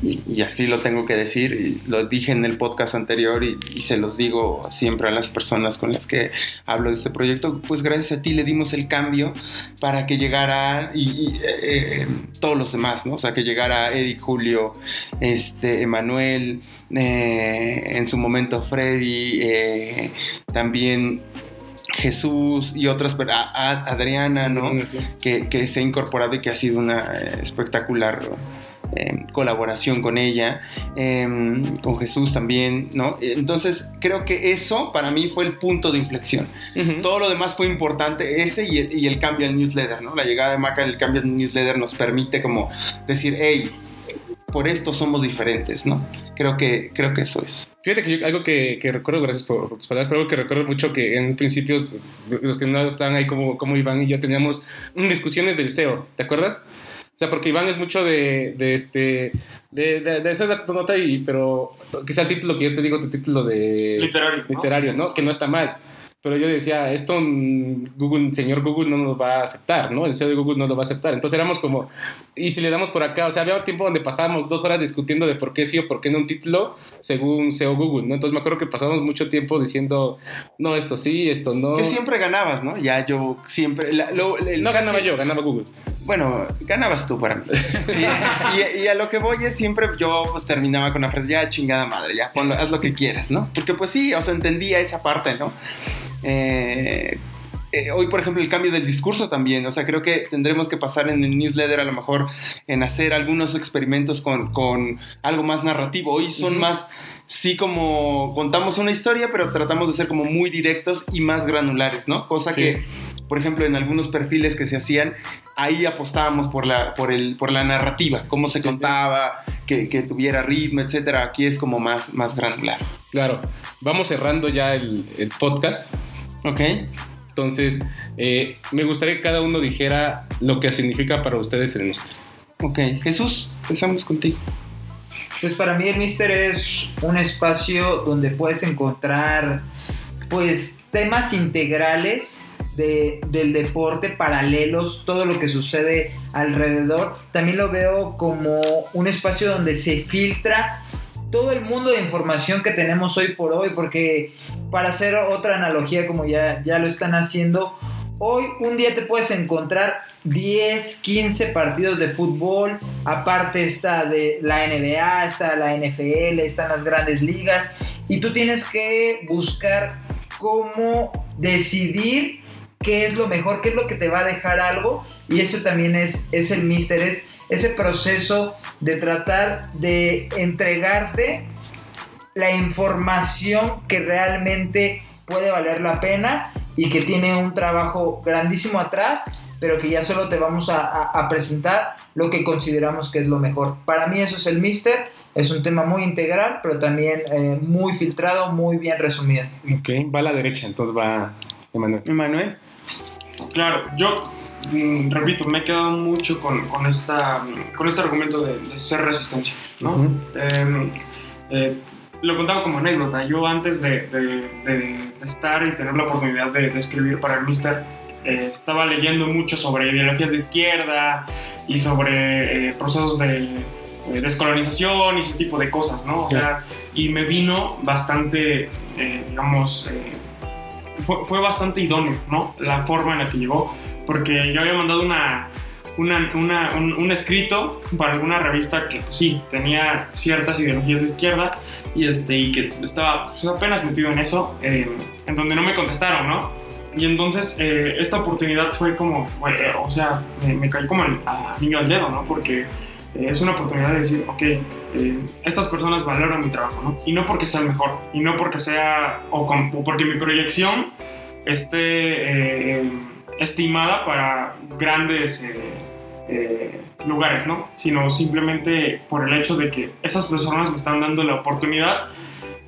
y, así lo tengo que decir, y lo dije en el podcast anterior y, se los digo siempre a las personas con las que hablo de este proyecto, pues gracias a ti le dimos el cambio para que llegara y, eh, eh, todos los demás, ¿no? O sea, que llegara Eric, Julio, este, Emanuel, eh, en su momento Freddy, también Jesús y otras, pero a- a- Adriana, ¿no? Que, que se ha incorporado y que ha sido una eh, espectacular eh, colaboración con ella, eh, con Jesús también, ¿no? Entonces creo que eso para mí fue el punto de inflexión. Todo lo demás fue importante, ese y el, y el cambio al newsletter, ¿no? La llegada de Maca, el cambio al newsletter nos permite como decir, hey, por esto somos diferentes, ¿no? Creo que, creo que eso es. Fíjate que yo- algo que, que recuerdo, gracias por, por tus palabras, pero algo que recuerdo mucho que en principios los que no estaban ahí como, como Iván y yo teníamos discusiones del SEO, ¿te acuerdas? O sea, porque Iván es mucho de, de este, de, de, de la nota y, pero quizá el título que yo te digo, tu título de Literario. ¿no? literario, ¿no? Que no está mal. Pero yo decía, esto mm, Google, señor Google no nos va a aceptar, ¿no? El CEO de Google no lo va a aceptar. Entonces éramos como, y si le damos por acá, o sea, había tiempo donde pasábamos dos horas discutiendo de por qué sí o por qué no un título según SEO Google, ¿no? Entonces me acuerdo que pasábamos mucho tiempo diciendo, no, esto sí, esto no. Que siempre ganabas, ¿no? Ya yo siempre... la- lo- el- No ganaba casi- yo, ganaba Google. Bueno, ganabas tú para mí. Y, y- y a lo que voy es siempre yo pues terminaba con la frase, ya chingada madre, ya ponlo, haz lo que quieras, ¿no? Porque pues sí, o sea, entendía esa parte, ¿no? Eh, eh, hoy, por ejemplo, el cambio del discurso también, o sea, creo que tendremos que pasar en el newsletter a lo mejor en hacer algunos experimentos con, con algo más narrativo. Hoy son más, sí, como contamos una historia, pero tratamos de ser como muy directos y más granulares, ¿no? Cosa Sí. que, por ejemplo, en algunos perfiles que se hacían, ahí apostábamos por la, por el, por la narrativa, cómo se Sí, sí. contaba, Que, que tuviera ritmo, etcétera. Aquí es como más, más granular. Claro, vamos cerrando ya el, el podcast. ¿Ok? Entonces, eh, me gustaría que cada uno dijera lo que significa para ustedes el Mister. Ok. Jesús, empezamos contigo. Pues para mí el Mister es un espacio donde puedes encontrar pues temas integrales de- del deporte, paralelos, todo lo que sucede alrededor. También lo veo como un espacio donde se filtra todo el mundo de información que tenemos hoy por hoy, porque para hacer otra analogía como ya, ya lo están haciendo, hoy un día te puedes encontrar 10, 15 partidos de fútbol, aparte está de la NBA, está la NFL, están las grandes ligas, y tú tienes que buscar cómo decidir qué es lo mejor, qué es lo que te va a dejar algo, y eso también es, es el mister, es ese proceso de tratar de entregarte la información que realmente puede valer la pena y que tiene un trabajo grandísimo atrás, pero que ya solo te vamos a, presentar lo que consideramos que es lo mejor. Para mí eso es el Mister, es un tema muy integral, pero también eh, muy filtrado, muy bien resumido. Ok, va a la derecha, entonces va Emanuel. Emanuel. Claro, yo mm, repito, me he quedado mucho con, con esta, con este argumento de, de ser resistencia, ¿no? Ujú. Eh, eh, lo contaba como anécdota. Yo antes de, de- de estar y tener la oportunidad de, de escribir para el Mister, eh, estaba leyendo mucho sobre ideologías de izquierda y sobre eh, procesos de eh, descolonización y ese tipo de cosas, ¿no? O sea, y me vino bastante, eh, digamos, eh, fue, fue bastante idóneo, ¿no? La forma en la que llegó, porque yo había mandado una, una- una- un, un escrito para alguna revista que pues, sí tenía ciertas ideologías de izquierda y, este, y que estaba pues, apenas metido en eso, eh, en donde no me contestaron, ¿no? Y entonces eh, esta oportunidad fue como, eh, o sea, me, me cayó como el a niño al dedo, ¿no? Porque eh, es una oportunidad de decir, ok, eh, estas personas valoran mi trabajo, ¿no? Y no porque sea el mejor, y no porque sea, o, con- o porque mi proyección esté eh, estimada para grandes lugares, ¿no? Sino simplemente por el hecho de que esas personas me están dando la oportunidad,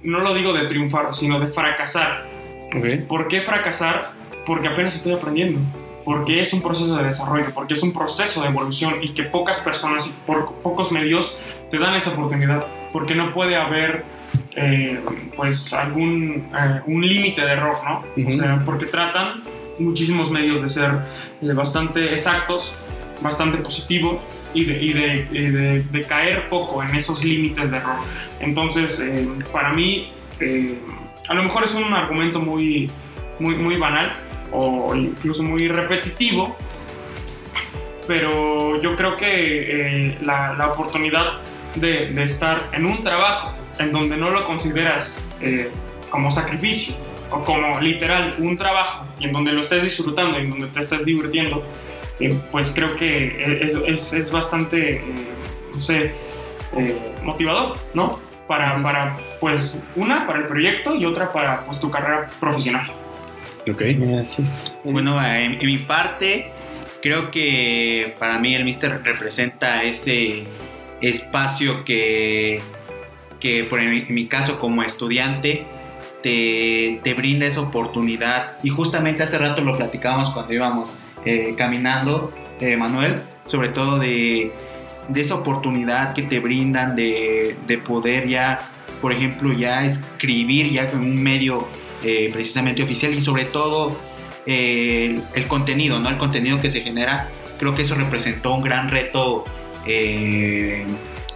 no lo digo de triunfar, sino de fracasar. Ok. ¿Por qué fracasar? Porque apenas estoy aprendiendo. Porque es un proceso de desarrollo, porque es un proceso de evolución y que pocas personas y por pocos medios te dan esa oportunidad. Porque no puede haber eh, pues algún eh, un límite de error, ¿no? Ujú. O sea, porque tratan muchísimos medios de ser eh, bastante exactos, bastante positivos y de, y de- de- de caer poco en esos límites de error. Entonces, eh, para mí, eh, a lo mejor es un argumento muy, muy, muy banal o incluso muy repetitivo, pero yo creo que eh, la, la oportunidad de, de estar en un trabajo en donde no lo consideras eh, como sacrificio o como literal un trabajo y en donde lo estés disfrutando y en donde te estés divirtiendo, eh, pues creo que es, es- es bastante, eh, no sé, eh, motivador, ¿no? Para, para, pues, una para el proyecto y otra para, pues, tu carrera profesional. Ok. Gracias. Bueno, en, en mi parte, creo que para mí el Mister representa ese espacio que, que por en mi, en mi caso como estudiante, te, te brinda esa oportunidad. Y justamente hace rato lo platicábamos cuando íbamos eh, caminando, eh, Manuel, sobre todo de, de esa oportunidad que te brindan de, de poder ya, por ejemplo, ya escribir ya con un medio eh, precisamente oficial y sobre todo eh, el, contenido, ¿no? El contenido que se genera, creo que eso representó un gran reto eh,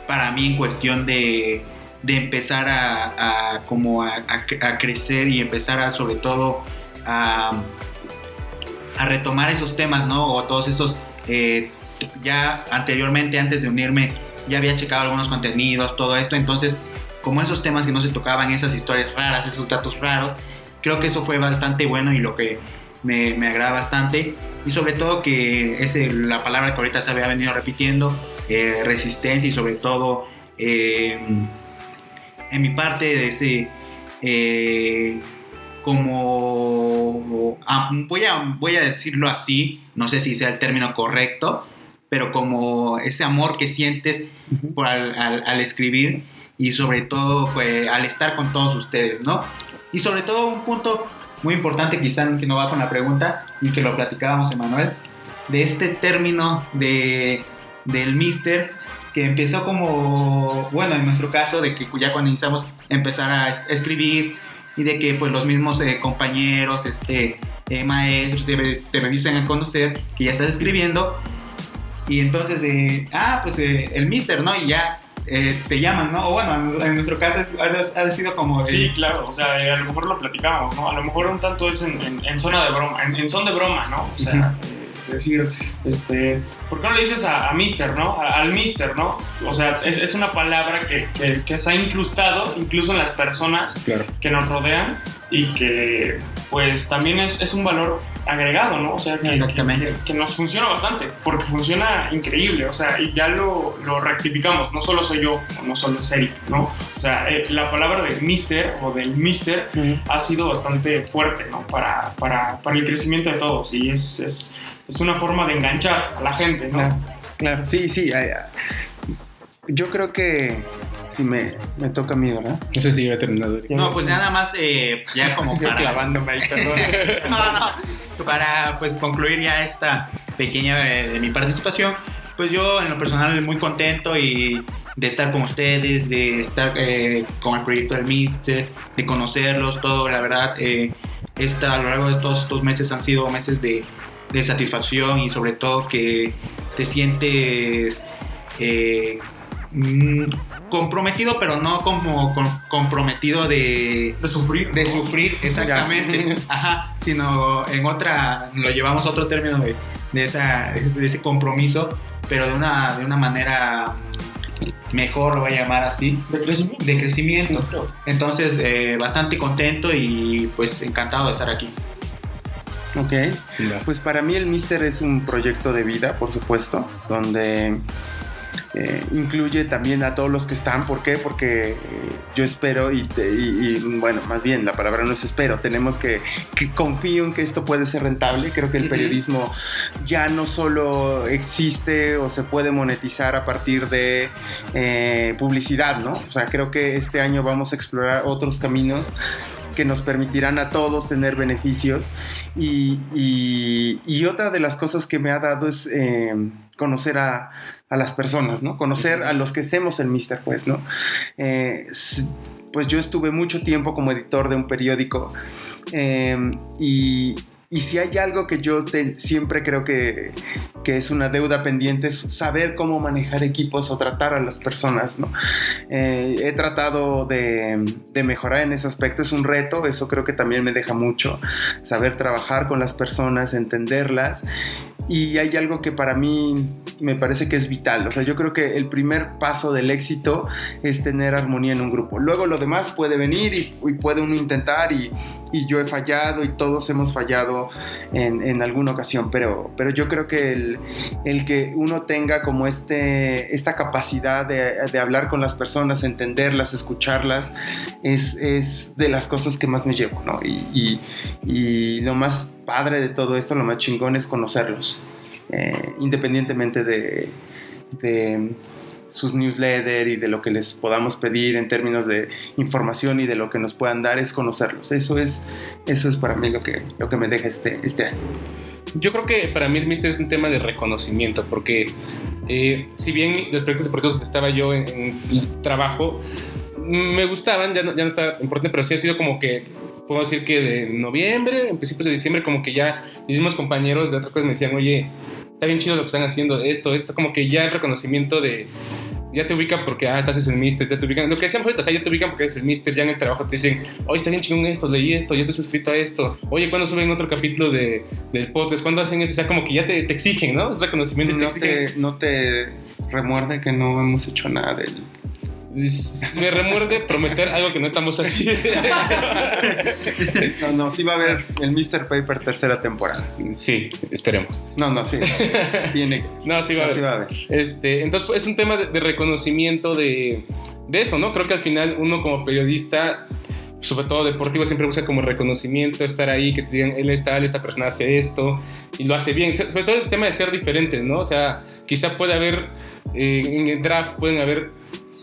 para mí en cuestión de, de empezar a, como a, a cre- a crecer y empezar a sobre todo a, retomar esos temas, ¿no? O todos esos, ya anteriormente, antes de unirme, ya había checado algunos contenidos, todo esto, entonces, como esos temas que no se tocaban, esas historias raras, esos datos raros, creo que eso fue bastante bueno y lo que me, me agrada bastante. Y sobre todo que es la palabra que ahorita se había venido repitiendo, eh, resistencia y sobre todo eh, en mi parte de ese eh, como ah, voy a voy a decirlo así no sé si sea el término correcto pero como ese amor que sientes por al, al- al escribir y sobre todo pues, al estar con todos ustedes no y sobre todo un punto muy importante quizá que no va con la pregunta y que lo platicábamos Emanuel de este término de del mister que empezó como, bueno, en nuestro caso, de que ya cuando iniciamos empezar a es- escribir y de que pues los mismos eh, compañeros, este, eh, maestros te, te a conocer que ya estás escribiendo y entonces ah, pues eh, el mister, ¿no? Y ya eh, te llaman, ¿no? O bueno, en, nuestro caso ha, ha sido como... Sí, eh, claro, o sea, eh, a lo mejor lo platicábamos, ¿no? A lo mejor un tanto es en, en- en zona de broma, en, en son de broma, ¿no? O sea, eh, decir, este, ¿por qué no le dices a, a Mister, ¿no? A- al Mister, ¿no? O sea, es, es una palabra que, que- que se ha incrustado incluso en las personas Claro. que nos rodean y que pues también es, es un valor agregado, ¿no? O sea, que, Exactamente. que- que nos funciona bastante, porque funciona increíble, o sea, y ya lo, lo rectificamos, no solo soy yo, no solo es Eric, ¿no? O sea, eh, la palabra de mister o del mister ha sido bastante fuerte, ¿no? Para, para, para el crecimiento de todos y es, es, es una forma de enganchar a la gente, ¿no? Claro, claro, sí, sí. ay. Yo creo que si me, me toca a mí, ¿verdad? No sé si ya he terminado. No, pues nada más eh, ya como para... clavándome ahí, perdón. No, no. Para pues concluir ya esta pequeña eh, de mi participación, pues yo en lo personal muy contento y de estar con ustedes, de estar eh, con el proyecto del Mister, de conocerlos, todo, la verdad, eh, esta, a lo largo de todos estos meses han sido meses de, de satisfacción y sobre todo que te sientes eh, mm, comprometido, pero no como com- comprometido de, De sufrir. de sufrir, exactamente. Ajá, sino en otra, lo llevamos a otro término de, de, esa, de ese compromiso, pero de una, de una manera mejor, lo voy a llamar así, De crecimiento. de crecimiento. Entonces, eh, bastante contento y pues encantado de estar aquí. Ok. Pues para mí el Mister es un proyecto de vida, por supuesto, donde eh, incluye también a todos los que están. ¿Por qué? Porque eh, yo espero y, te- y- y, bueno, más bien la palabra no es espero, tenemos que, que confío en que esto puede ser rentable. Creo que el periodismo ya no solo existe o se puede monetizar a partir de eh, publicidad, ¿no? O sea, creo que este año vamos a explorar otros caminos que nos permitirán a todos tener beneficios. Y, y- y otra de las cosas que me ha dado es eh, conocer a, a las personas, ¿no? Conocer a los que hacemos el Mister, pues, ¿no? Eh, pues yo estuve mucho tiempo como editor de un periódico eh, y, y si hay algo que yo te- siempre creo que, que es una deuda pendiente es saber cómo manejar equipos o tratar a las personas, ¿no? Eh, he tratado de, de mejorar en ese aspecto, es un reto, eso creo que también me deja mucho, saber trabajar con las personas, entenderlas. Y hay algo que para mí me parece que es vital, o sea, yo creo que el primer paso del éxito es tener armonía en un grupo. Luego lo demás puede venir y, y puede uno intentar y, y yo he fallado y todos hemos fallado en, en alguna ocasión, pero, pero yo creo que el, el que uno tenga como este, esta capacidad de, de hablar con las personas, entenderlas, escucharlas, es, es de las cosas que más me llevo, ¿no? Y, y- lo más padre de todo esto, lo más chingón es conocerlos, eh, independientemente de, de sus newsletters y de lo que les podamos pedir en términos de información y de lo que nos puedan dar, es conocerlos. Eso es, eso es para mí lo que, lo que me deja este, este año. Yo creo que para mí el Mister es un tema de reconocimiento, porque eh, si bien los proyectos deportivos que estaba yo en, en trabajo mm, me gustaban, ya no, ya no está importante, pero sí ha sido como que, puedo decir que de noviembre, en principios de diciembre, como que ya mis mismos compañeros de otras cosas me decían, oye, está bien chido lo que están haciendo, esto, esto, como que ya el reconocimiento de, ya te ubican porque, ah, estás en el Mister, ya te ubican, lo que decíamos ahorita, o sea, ya te ubican porque eres el Mister, ya en el trabajo te dicen, oye, está bien chingón esto, leí esto, yo estoy suscrito a esto, oye, ¿cuándo suben otro capítulo de, del podcast? ¿Cuándo hacen eso? O sea, como que ya te, te exigen, ¿no? Es reconocimiento y te No exigen. te, no te remuerde que no hemos hecho nada del... me remuerde prometer algo que no estamos haciendo. no, no, sí va a haber el Mr. Paper tercera temporada. Sí, esperemos. No, no, sí. Tiene. No, sí va, a, haber. Este, entonces, pues, es un tema de, reconocimiento de, de eso, ¿no? Creo que al final uno como periodista sobre todo deportivo, siempre busca como reconocimiento, estar ahí, que te digan, él está, él, esta persona hace esto y lo hace bien. Sobre todo el tema de ser diferentes, ¿no? O sea, quizá puede haber, eh, en el draft pueden haber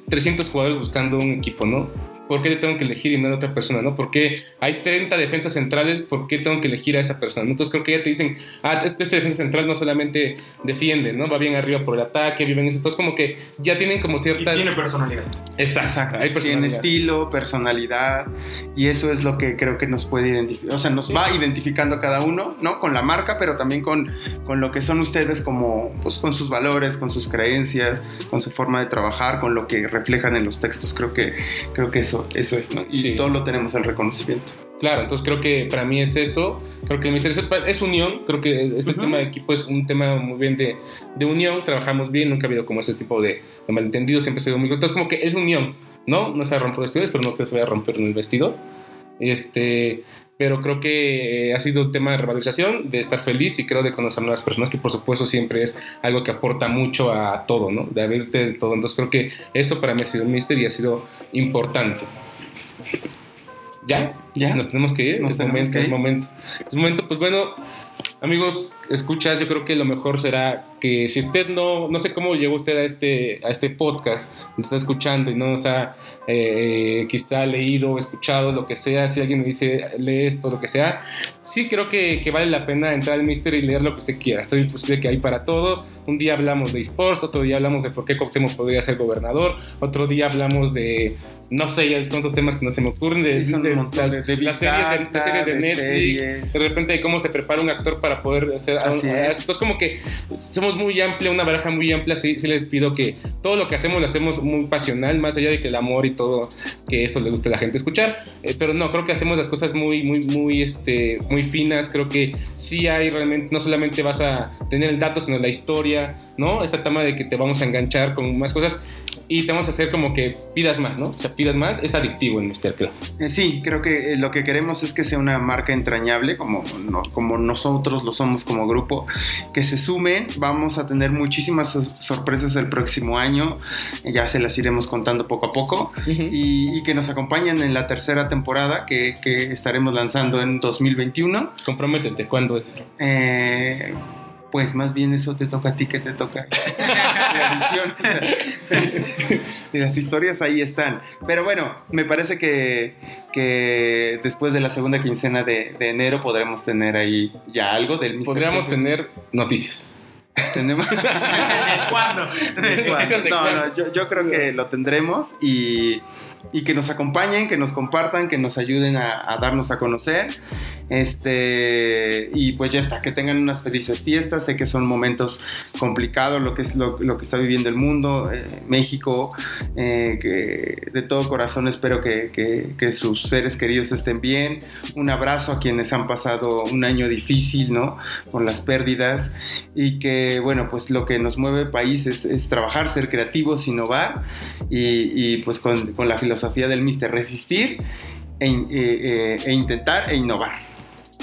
300 jugadores buscando un equipo, ¿no? ¿Por qué tengo que elegir y no a otra persona? ¿no? Porque hay 30 defensas centrales, ¿por qué tengo que elegir a esa persona? Entonces creo que ya te dicen, ah, este, este, defensa central no solamente defiende, ¿no? Va bien arriba por el ataque, vive en eso. Entonces como que ya tienen como ciertas... Y tiene personalidad. Exacto. Hay Tiene estilo, personalidad, y eso es lo que creo que nos puede identificar. O sea, nos va identificando cada uno, ¿no? Con la marca, pero también con, con lo que son ustedes como, pues con sus valores, con sus creencias, con su forma de trabajar, con lo que reflejan en los textos. Creo que, creo que eso eso, es, ¿no? Y todo lo tenemos el reconocimiento. Claro, entonces creo que para mí es eso. Creo que el ministerio es unión. Creo que ese tema de equipo es un tema muy bien de, de, unión. Trabajamos bien, nunca ha habido como ese tipo de, de malentendidos. Siempre ha sido muy. Entonces, como que es unión, ¿no? No se va a romper vestidores, pero no creo que se vaya a romper en el vestidor. Este, pero creo que ha sido un tema de revalorización, de estar feliz y creo de conocer nuevas personas, que por supuesto siempre es algo que aporta mucho a todo, ¿no? De abrirte todo. Entonces creo que eso para mí ha sido un mister y ha sido importante. ¿Ya? ¿Ya? Nos tenemos que ir. Nos es momento, Es momento. Es momento, pues bueno, amigos, escuchas, yo creo que lo mejor será que si usted no, no sé cómo llegó usted a este, a este podcast, nos está escuchando y no nos ha eh, quizá leído escuchado lo que sea, si alguien me dice lee esto, lo que sea, sí creo que, que vale la pena entrar al Mister y leer lo que usted quiera. Estoy posible que hay para todo. Un día hablamos de esports, otro día hablamos de por qué Coctemo podría ser gobernador, otro día hablamos de, no sé, ya son otros temas que no se me ocurren, de, las, series de, Netflix, de repente de cómo se prepara un actor para poder hacer... Así Entonces como que somos muy amplia, una baraja muy amplia, sí, sí, les pido que todo lo que hacemos lo hacemos muy pasional, más allá de que el amor y todo, que eso le guste a la gente escuchar. Eh, pero no, creo que hacemos las cosas muy, muy, muy, este, muy finas. Creo que sí hay realmente, no solamente vas a tener el dato, sino la historia, ¿no? Esta tema de que te vamos a enganchar con más cosas y te vamos a hacer como que pidas más, ¿no? O sea, pidas más, es adictivo en Mr. Club. Eh, sí, creo que eh, lo que queremos es que sea una marca entrañable, como, como nosotros lo somos como grupo, que se sumen, vamos a tener muchísimas sorpresas el próximo año, ya se las iremos contando poco a poco, y, que nos acompañen en la tercera temporada que, que estaremos lanzando en 2021. Comprométete, ¿cuándo es? Eh pues más bien eso te toca a ti que te toca la visión. las historias ahí están. Pero bueno, me parece que, que después de la segunda quincena de, enero podremos tener ahí ya algo del Podríamos tener noticias. ¿Tenemos? ¿Cuándo? No, no, yo, yo creo que lo tendremos y y que nos acompañen, que nos compartan, que nos ayuden a, darnos a conocer. Este, y pues ya está, que tengan unas felices fiestas. Sé que son momentos complicados, lo que es lo, que está viviendo el mundo, eh, México. Eh, de todo corazón espero que, sus seres queridos estén bien. Un abrazo a quienes han pasado un año difícil, ¿no? Con las pérdidas. Y que, bueno, pues lo que nos mueve país es, trabajar, ser creativos, innovar y, pues con, la filosofía del Mister, resistir e, eh, eh, e, intentar e innovar.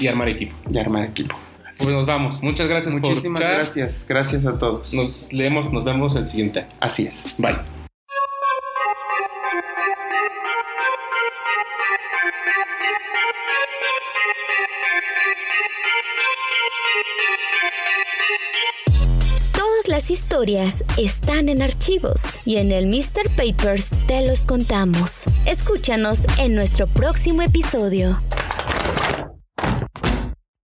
Y armar equipo. Y armar equipo. Pues nos vamos. Muchas gracias Muchísimas gracias. Gracias a todos. Nos leemos, nos vemos el siguiente. Así es. Bye. las historias están en archivos y en el Mr. Papers te los contamos. Escúchanos en nuestro próximo episodio.